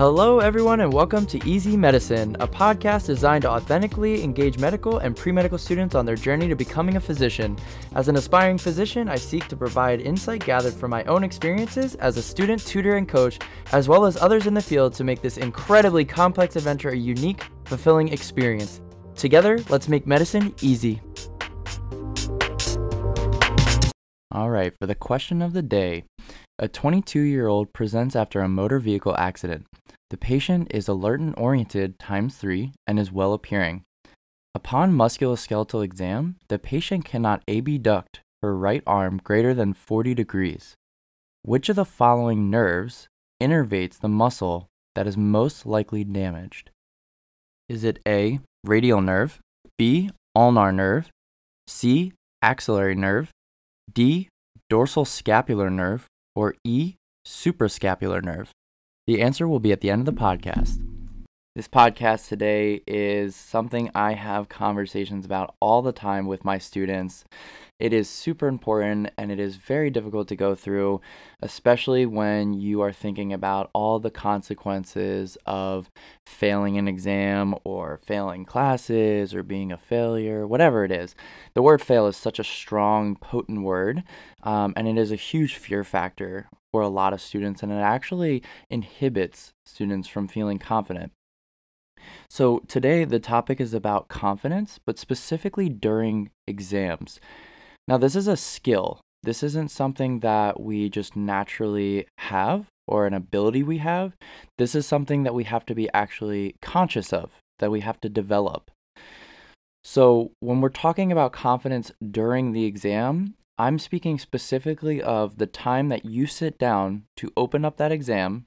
Hello, everyone, and welcome to Easy Medicine, a podcast designed to authentically engage medical and pre medical students on their journey to becoming a physician. As an aspiring physician, I seek to provide insight gathered from my own experiences as a student, tutor, and coach, as well as others in the field to make this incredibly complex adventure a unique, fulfilling experience. Together, let's make medicine easy. All right, for the question of the day a 22 year old presents after a motor vehicle accident. The patient is alert and oriented times three and is well appearing. Upon musculoskeletal exam, the patient cannot abduct her right arm greater than 40 degrees. Which of the following nerves innervates the muscle that is most likely damaged? Is it A, radial nerve, B, ulnar nerve, C, axillary nerve, D, dorsal scapular nerve, or E, suprascapular nerve? The answer will be at the end of the podcast. This podcast today is something I have conversations about all the time with my students. It is super important and it is very difficult to go through, especially when you are thinking about all the consequences of failing an exam or failing classes or being a failure, whatever it is. The word fail is such a strong, potent word, um, and it is a huge fear factor for a lot of students, and it actually inhibits students from feeling confident. So, today the topic is about confidence, but specifically during exams. Now, this is a skill. This isn't something that we just naturally have or an ability we have. This is something that we have to be actually conscious of, that we have to develop. So, when we're talking about confidence during the exam, I'm speaking specifically of the time that you sit down to open up that exam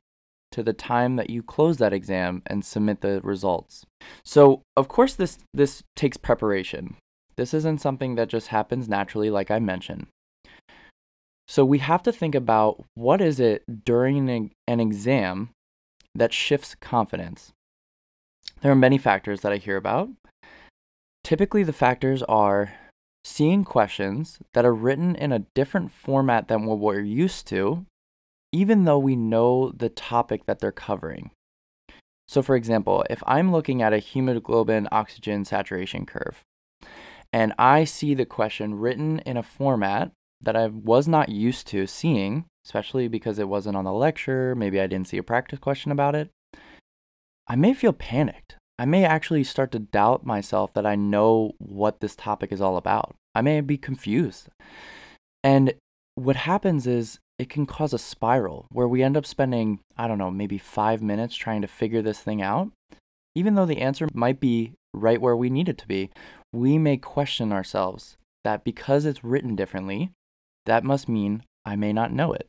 to the time that you close that exam and submit the results. So, of course this this takes preparation. This isn't something that just happens naturally like I mentioned. So, we have to think about what is it during an, exam that shifts confidence. There are many factors that I hear about. Typically, the factors are seeing questions that are written in a different format than what we're used to even though we know the topic that they're covering. So, for example, if I'm looking at a hemoglobin oxygen saturation curve and I see the question written in a format that I was not used to seeing, especially because it wasn't on the lecture, maybe I didn't see a practice question about it, I may feel panicked. I may actually start to doubt myself that I know what this topic is all about. I may be confused. And what happens is it can cause a spiral where we end up spending, I don't know, maybe five minutes trying to figure this thing out. Even though the answer might be right where we need it to be, we may question ourselves that because it's written differently, that must mean I may not know it.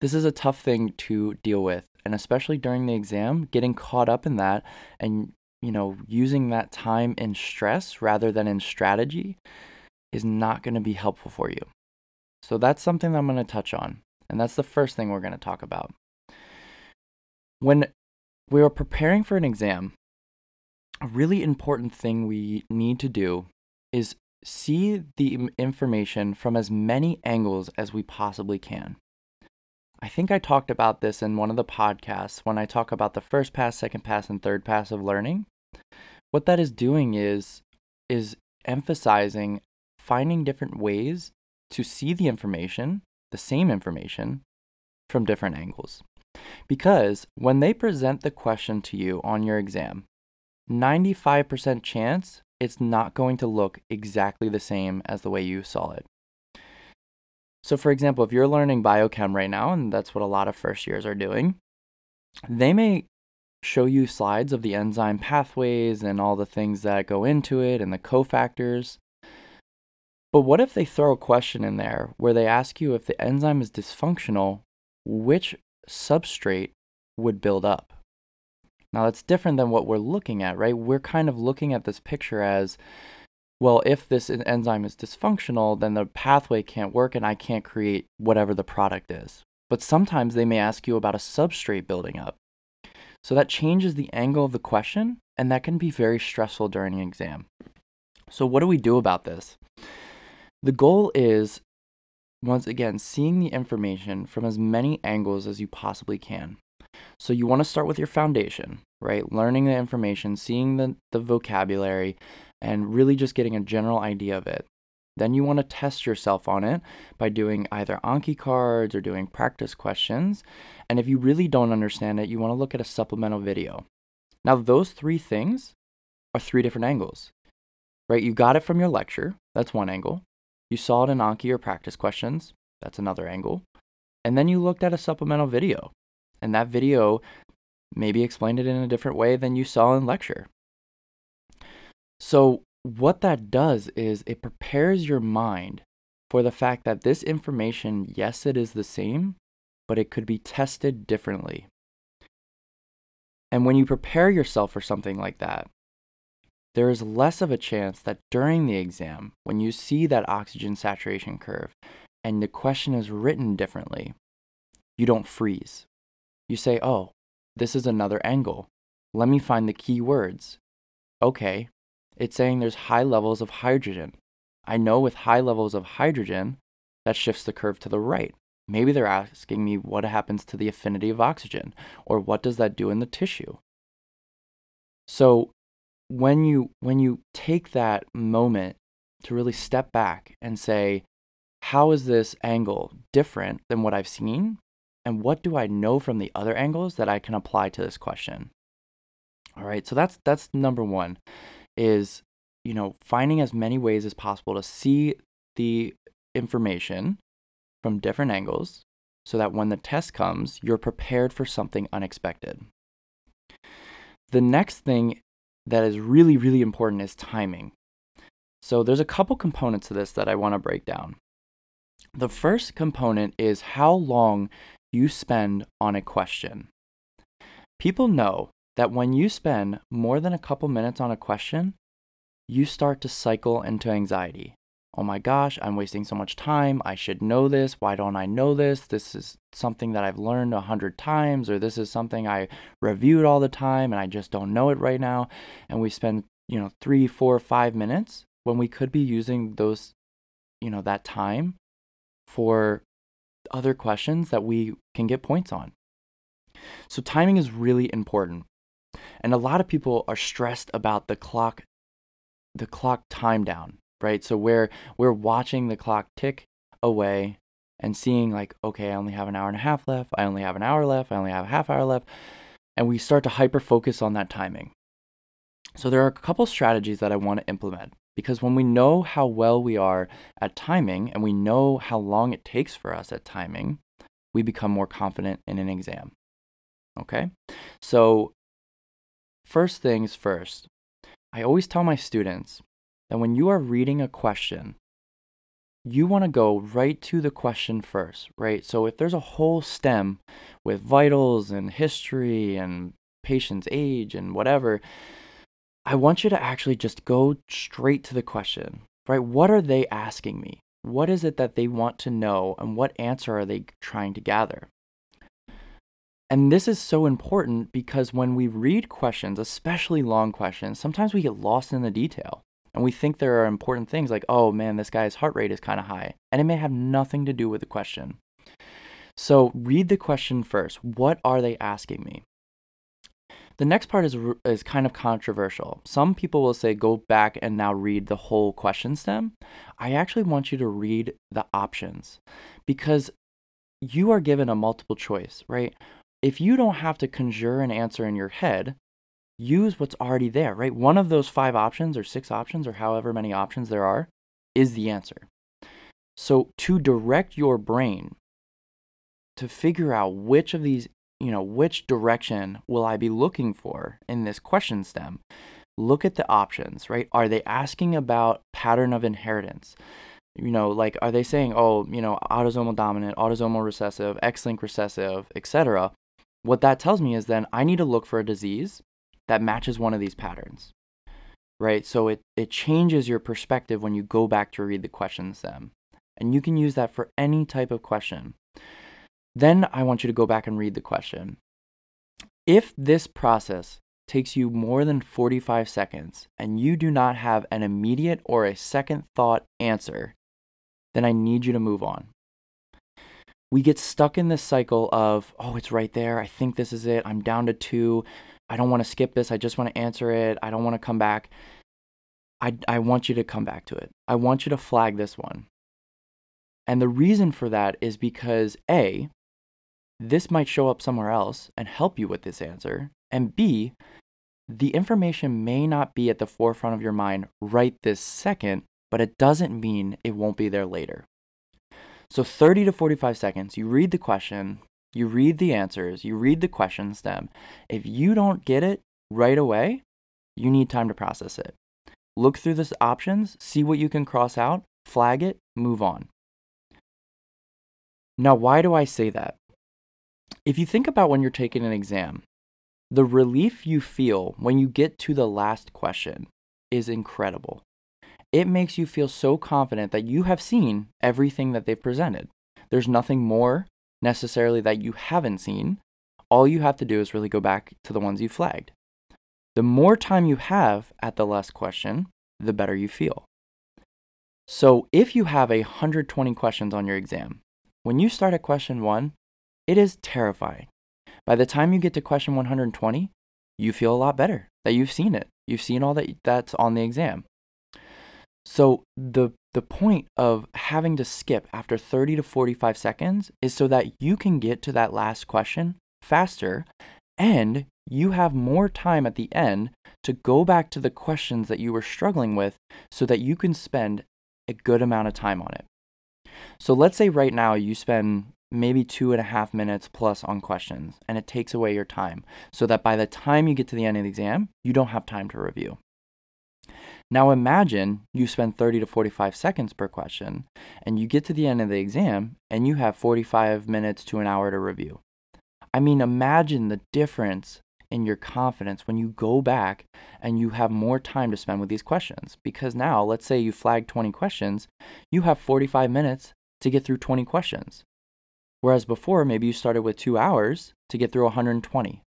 This is a tough thing to deal with, and especially during the exam, getting caught up in that and you know, using that time in stress rather than in strategy is not going to be helpful for you. So that's something that I'm going to touch on. And that's the first thing we're going to talk about. When we are preparing for an exam, a really important thing we need to do is see the information from as many angles as we possibly can. I think I talked about this in one of the podcasts when I talk about the first pass, second pass, and third pass of learning. What that is doing is is emphasizing finding different ways to see the information, the same information, from different angles. Because when they present the question to you on your exam, 95% chance it's not going to look exactly the same as the way you saw it. So, for example, if you're learning biochem right now, and that's what a lot of first years are doing, they may show you slides of the enzyme pathways and all the things that go into it and the cofactors. But what if they throw a question in there where they ask you if the enzyme is dysfunctional, which substrate would build up? Now, that's different than what we're looking at, right? We're kind of looking at this picture as well, if this enzyme is dysfunctional, then the pathway can't work and I can't create whatever the product is. But sometimes they may ask you about a substrate building up. So that changes the angle of the question, and that can be very stressful during an exam. So, what do we do about this? The goal is, once again, seeing the information from as many angles as you possibly can. So you want to start with your foundation, right? Learning the information, seeing the, the vocabulary, and really just getting a general idea of it. Then you want to test yourself on it by doing either Anki cards or doing practice questions. And if you really don't understand it, you want to look at a supplemental video. Now, those three things are three different angles, right? You got it from your lecture, that's one angle. You saw it in Anki or practice questions, that's another angle. And then you looked at a supplemental video, and that video maybe explained it in a different way than you saw in lecture. So, what that does is it prepares your mind for the fact that this information, yes, it is the same, but it could be tested differently. And when you prepare yourself for something like that, there is less of a chance that during the exam, when you see that oxygen saturation curve and the question is written differently, you don't freeze. You say, oh, this is another angle. Let me find the key words. Okay, it's saying there's high levels of hydrogen. I know with high levels of hydrogen, that shifts the curve to the right. Maybe they're asking me what happens to the affinity of oxygen, or what does that do in the tissue. So when you when you take that moment to really step back and say, how is this angle different than what I've seen? And what do I know from the other angles that I can apply to this question? All right, so that's that's number one is, you know, finding as many ways as possible to see the information from different angles so that when the test comes, you're prepared for something unexpected. The next thing that is really, really important is timing. So there's a couple components to this that I want to break down. The first component is how long you spend on a question. People know that when you spend more than a couple minutes on a question, you start to cycle into anxiety. Oh my gosh, I'm wasting so much time. I should know this. Why don't I know this? This is something that I've learned a hundred times, or this is something I reviewed all the time and I just don't know it right now. And we spend, you know, three, four, five minutes when we could be using those, you know, that time for other questions that we can get points on. So timing is really important. And a lot of people are stressed about the clock the clock time down, right? So we're we're watching the clock tick away and seeing like, okay, I only have an hour and a half left, I only have an hour left, I only have a half hour left, and we start to hyper focus on that timing. So there are a couple strategies that I want to implement because when we know how well we are at timing and we know how long it takes for us at timing, we become more confident in an exam. Okay? So First things first, I always tell my students that when you are reading a question, you want to go right to the question first, right? So if there's a whole stem with vitals and history and patient's age and whatever, I want you to actually just go straight to the question, right? What are they asking me? What is it that they want to know and what answer are they trying to gather? And this is so important because when we read questions, especially long questions, sometimes we get lost in the detail and we think there are important things like, oh man, this guy's heart rate is kind of high. And it may have nothing to do with the question. So read the question first. What are they asking me? The next part is, is kind of controversial. Some people will say go back and now read the whole question stem. I actually want you to read the options because you are given a multiple choice, right? if you don't have to conjure an answer in your head, use what's already there, right? One of those five options or six options or however many options there are is the answer. So to direct your brain to figure out which of these, you know, which direction will I be looking for in this question stem, look at the options, right? Are they asking about pattern of inheritance? You know, like are they saying, oh, you know, autosomal dominant, autosomal recessive, X-linked recessive, etc. What that tells me is then I need to look for a disease that matches one of these patterns. Right? So it, it changes your perspective when you go back to read the questions then. And you can use that for any type of question. Then I want you to go back and read the question. If this process takes you more than 45 seconds and you do not have an immediate or a second thought answer, then I need you to move on. we get stuck in this cycle of, oh, it's right there. I think this is it. I'm down to two. I don't want to skip this. I just want to answer it. I don't want to come back. I, I want you to come back to it. I want you to flag this one. And the reason for that is because A, this might show up somewhere else and help you with this answer. And B, the information may not be at the forefront of your mind right this second, but it doesn't mean it won't be there later. So 30 to 45 seconds, you read the question, you read the answers, you read the question stem. If you don't get it right away, you need time to process it. Look through the options, see what you can cross out, flag it, move on. Now, why do I say that? If you think about when you're taking an exam, the relief you feel when you get to the last question is incredible. It makes you feel so confident that you have seen everything that they've presented. There's nothing more necessarily that you haven't seen. All you have to do is really go back to the ones you flagged. The more time you have at the last question, the better you feel. So if you have 120 questions on your exam, when you start at question one, it is terrifying. By the time you get to question 120, you feel a lot better that you've seen it. You've seen all that that's on the exam. So the the point of having to skip after 30 to 45 seconds is so that you can get to that last question faster and you have more time at the end to go back to the questions that you were struggling with so that you can spend a good amount of time on it. So let's say right now you spend maybe two and a half minutes plus on questions and it takes away your time so that by the time you get to the end of the exam, you don't have time to review. Now imagine you spend 30 to 45 seconds per question and you get to the end of the exam and you have 45 minutes to an hour to review. I mean, imagine the difference in your confidence when you go back and you have more time to spend with these questions. Because now, let's say you flag 20 questions, you have 45 minutes to get through 20 questions. Whereas before, maybe you started with two hours to get through 120.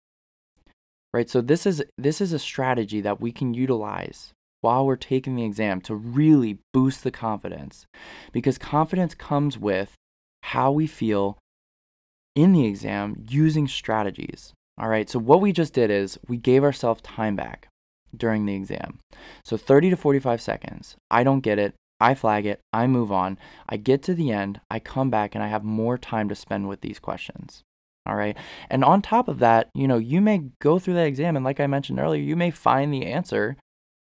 Right? So this is this is a strategy that we can utilize while we're taking the exam to really boost the confidence. Because confidence comes with how we feel in the exam using strategies. All right, so what we just did is we gave ourselves time back during the exam. So 30 to 45 seconds. I don't get it. I flag it, I move on, I get to the end, I come back, and I have more time to spend with these questions. All right. And on top of that, you know, you may go through that exam, and like I mentioned earlier, you may find the answer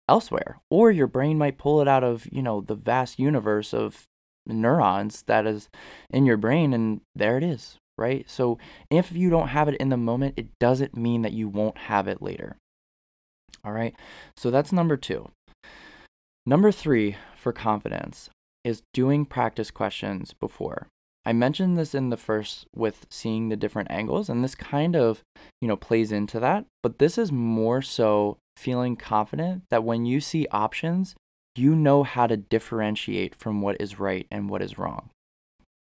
elsewhere, or your brain might pull it out of, you know, the vast universe of neurons that is in your brain, and there it is, right? So if you don't have it in the moment, it doesn't mean that you won't have it later. All right. So that's number two. Number three for confidence is doing practice questions before. I mentioned this in the first with seeing the different angles, and this kind of, you know, plays into that. But this is more so feeling confident that when you see options, you know how to differentiate from what is right and what is wrong.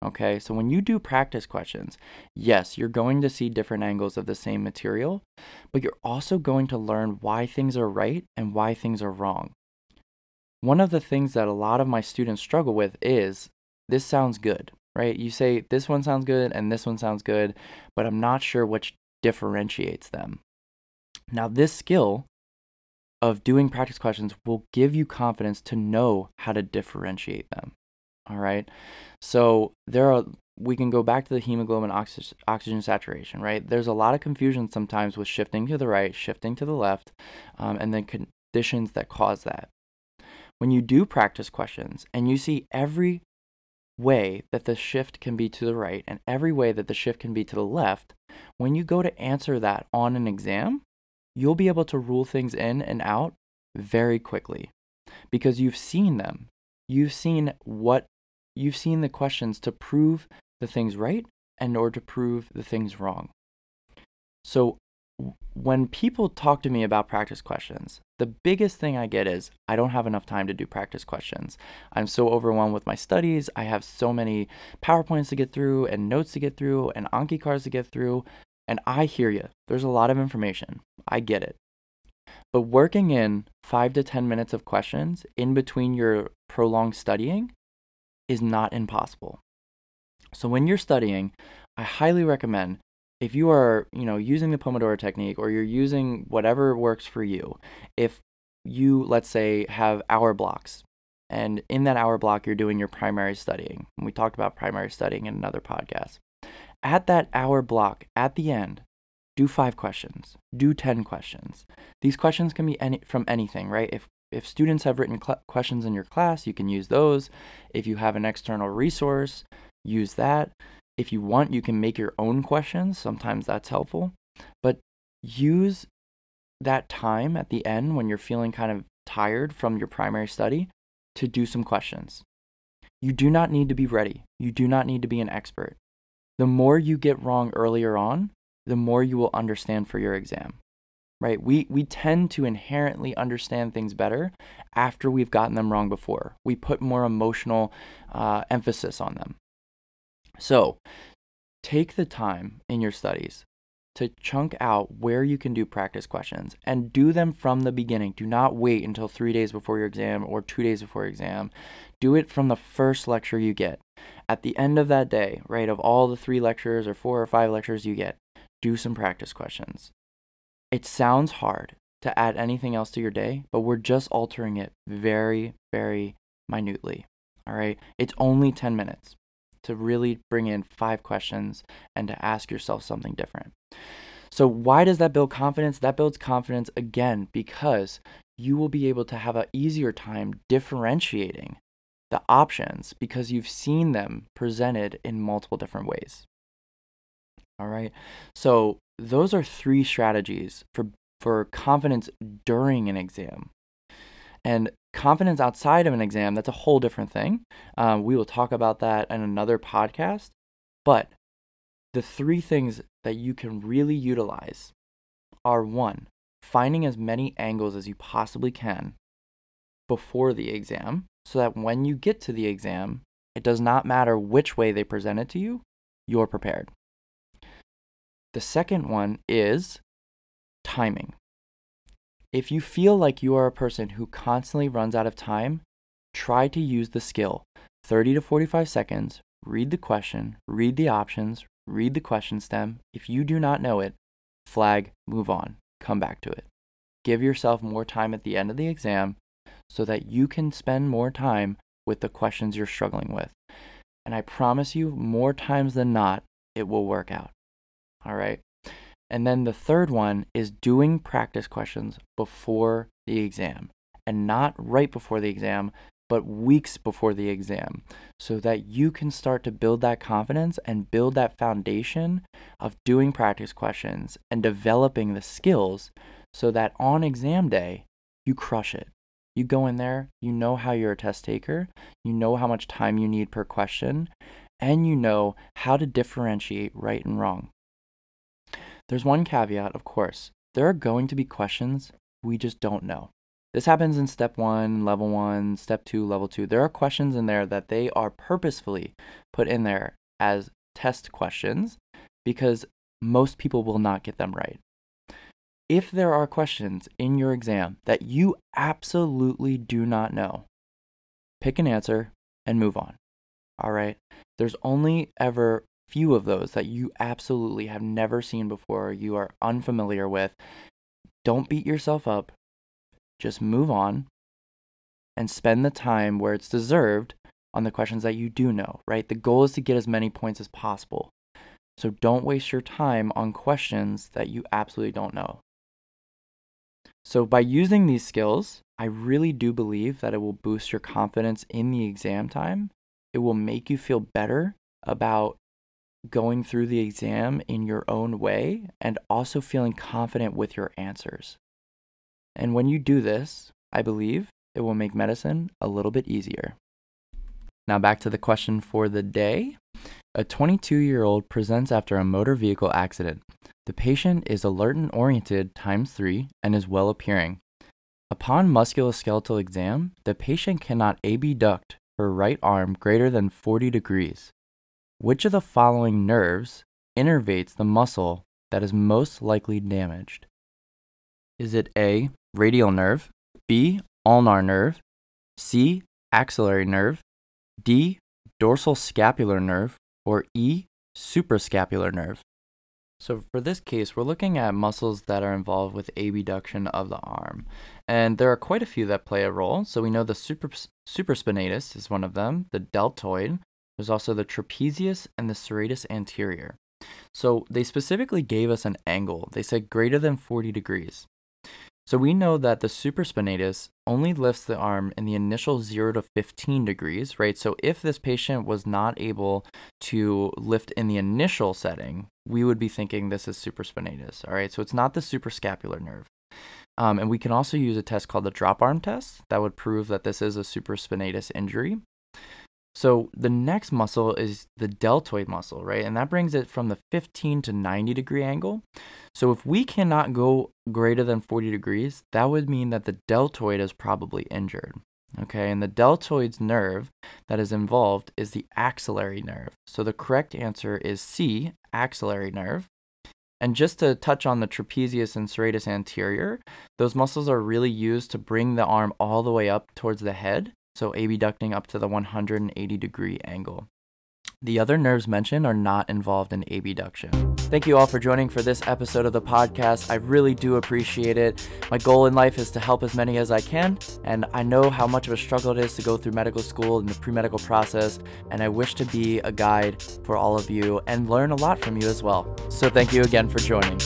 Okay, so when you do practice questions, yes, you're going to see different angles of the same material, but you're also going to learn why things are right and why things are wrong. One of the things that a lot of my students struggle with is this sounds good, right? You say this one sounds good and this one sounds good, but I'm not sure which differentiates them. Now, this skill of doing practice questions will give you confidence to know how to differentiate them. All right. So there are we can go back to the hemoglobin oxy- oxygen saturation, right? There's a lot of confusion sometimes with shifting to the right, shifting to the left, um, and then conditions that cause that when you do practice questions and you see every way that the shift can be to the right and every way that the shift can be to the left, when you go to answer that on an exam, you'll be able to rule things in and out very quickly because you've seen them. You've seen what you've seen the questions to prove the things right and or to prove the things wrong. So when people talk to me about practice questions, the biggest thing I get is I don't have enough time to do practice questions. I'm so overwhelmed with my studies. I have so many PowerPoints to get through and notes to get through and Anki cards to get through. And I hear you. There's a lot of information. I get it. But working in five to 10 minutes of questions in between your prolonged studying is not impossible. So when you're studying, I highly recommend if you are, you know, using the Pomodoro technique or you're using whatever works for you, if you let's say have hour blocks and in that hour block you're doing your primary studying. And we talked about primary studying in another podcast. At that hour block at the end, do 5 questions, do 10 questions. These questions can be any from anything, right? If if students have written cl- questions in your class, you can use those. If you have an external resource, use that. If you want, you can make your own questions. Sometimes that's helpful. But use that time at the end when you're feeling kind of tired from your primary study to do some questions. You do not need to be ready. You do not need to be an expert. The more you get wrong earlier on, the more you will understand for your exam. Right? We we tend to inherently understand things better after we've gotten them wrong before. We put more emotional uh, emphasis on them. So, take the time in your studies to chunk out where you can do practice questions and do them from the beginning. Do not wait until three days before your exam or two days before your exam. Do it from the first lecture you get. At the end of that day, right, of all the three lectures or four or five lectures you get, do some practice questions. It sounds hard to add anything else to your day, but we're just altering it very, very minutely. All right. It's only 10 minutes to really bring in five questions and to ask yourself something different. So, why does that build confidence? That builds confidence again because you will be able to have an easier time differentiating the options because you've seen them presented in multiple different ways. All right. So, those are three strategies for, for confidence during an exam. And confidence outside of an exam, that's a whole different thing. Um, we will talk about that in another podcast. But the three things that you can really utilize are one, finding as many angles as you possibly can before the exam so that when you get to the exam, it does not matter which way they present it to you, you're prepared. The second one is timing. If you feel like you are a person who constantly runs out of time, try to use the skill 30 to 45 seconds, read the question, read the options, read the question stem. If you do not know it, flag, move on, come back to it. Give yourself more time at the end of the exam so that you can spend more time with the questions you're struggling with. And I promise you, more times than not, it will work out. All right. And then the third one is doing practice questions before the exam and not right before the exam, but weeks before the exam so that you can start to build that confidence and build that foundation of doing practice questions and developing the skills so that on exam day, you crush it. You go in there, you know how you're a test taker, you know how much time you need per question, and you know how to differentiate right and wrong. There's one caveat, of course. There are going to be questions we just don't know. This happens in step one, level one, step two, level two. There are questions in there that they are purposefully put in there as test questions because most people will not get them right. If there are questions in your exam that you absolutely do not know, pick an answer and move on. All right. There's only ever few of those that you absolutely have never seen before, you are unfamiliar with, don't beat yourself up. Just move on and spend the time where it's deserved on the questions that you do know, right? The goal is to get as many points as possible. So don't waste your time on questions that you absolutely don't know. So, by using these skills, I really do believe that it will boost your confidence in the exam time. It will make you feel better about going through the exam in your own way and also feeling confident with your answers. And when you do this, I believe it will make medicine a little bit easier. Now, back to the question for the day. A 22 year old presents after a motor vehicle accident. The patient is alert and oriented times three and is well appearing. Upon musculoskeletal exam, the patient cannot abduct her right arm greater than 40 degrees. Which of the following nerves innervates the muscle that is most likely damaged? Is it A, radial nerve, B, ulnar nerve, C, axillary nerve, D, dorsal scapular nerve, or E, suprascapular nerve. So for this case, we're looking at muscles that are involved with abduction of the arm. And there are quite a few that play a role. So we know the super, supraspinatus is one of them, the deltoid, there's also the trapezius and the serratus anterior. So they specifically gave us an angle. They said greater than 40 degrees. So we know that the supraspinatus only lifts the arm in the initial 0 to 15 degrees, right? So if this patient was not able to lift in the initial setting, we would be thinking this is supraspinatus, all right? So it's not the suprascapular nerve. Um, and we can also use a test called the drop arm test that would prove that this is a supraspinatus injury. So the next muscle is the deltoid muscle, right? And that brings it from the 15 to 90 degree angle. So if we cannot go greater than 40 degrees, that would mean that the deltoid is probably injured. Okay, and the deltoid's nerve that is involved is the axillary nerve. So the correct answer is C, axillary nerve. And just to touch on the trapezius and serratus anterior, those muscles are really used to bring the arm all the way up towards the head so abducting up to the 180 degree angle. The other nerves mentioned are not involved in abduction. Thank you all for joining for this episode of the podcast. I really do appreciate it. My goal in life is to help as many as I can, and I know how much of a struggle it is to go through medical school and the pre medical process, and I wish to be a guide for all of you and learn a lot from you as well. So, thank you again for joining.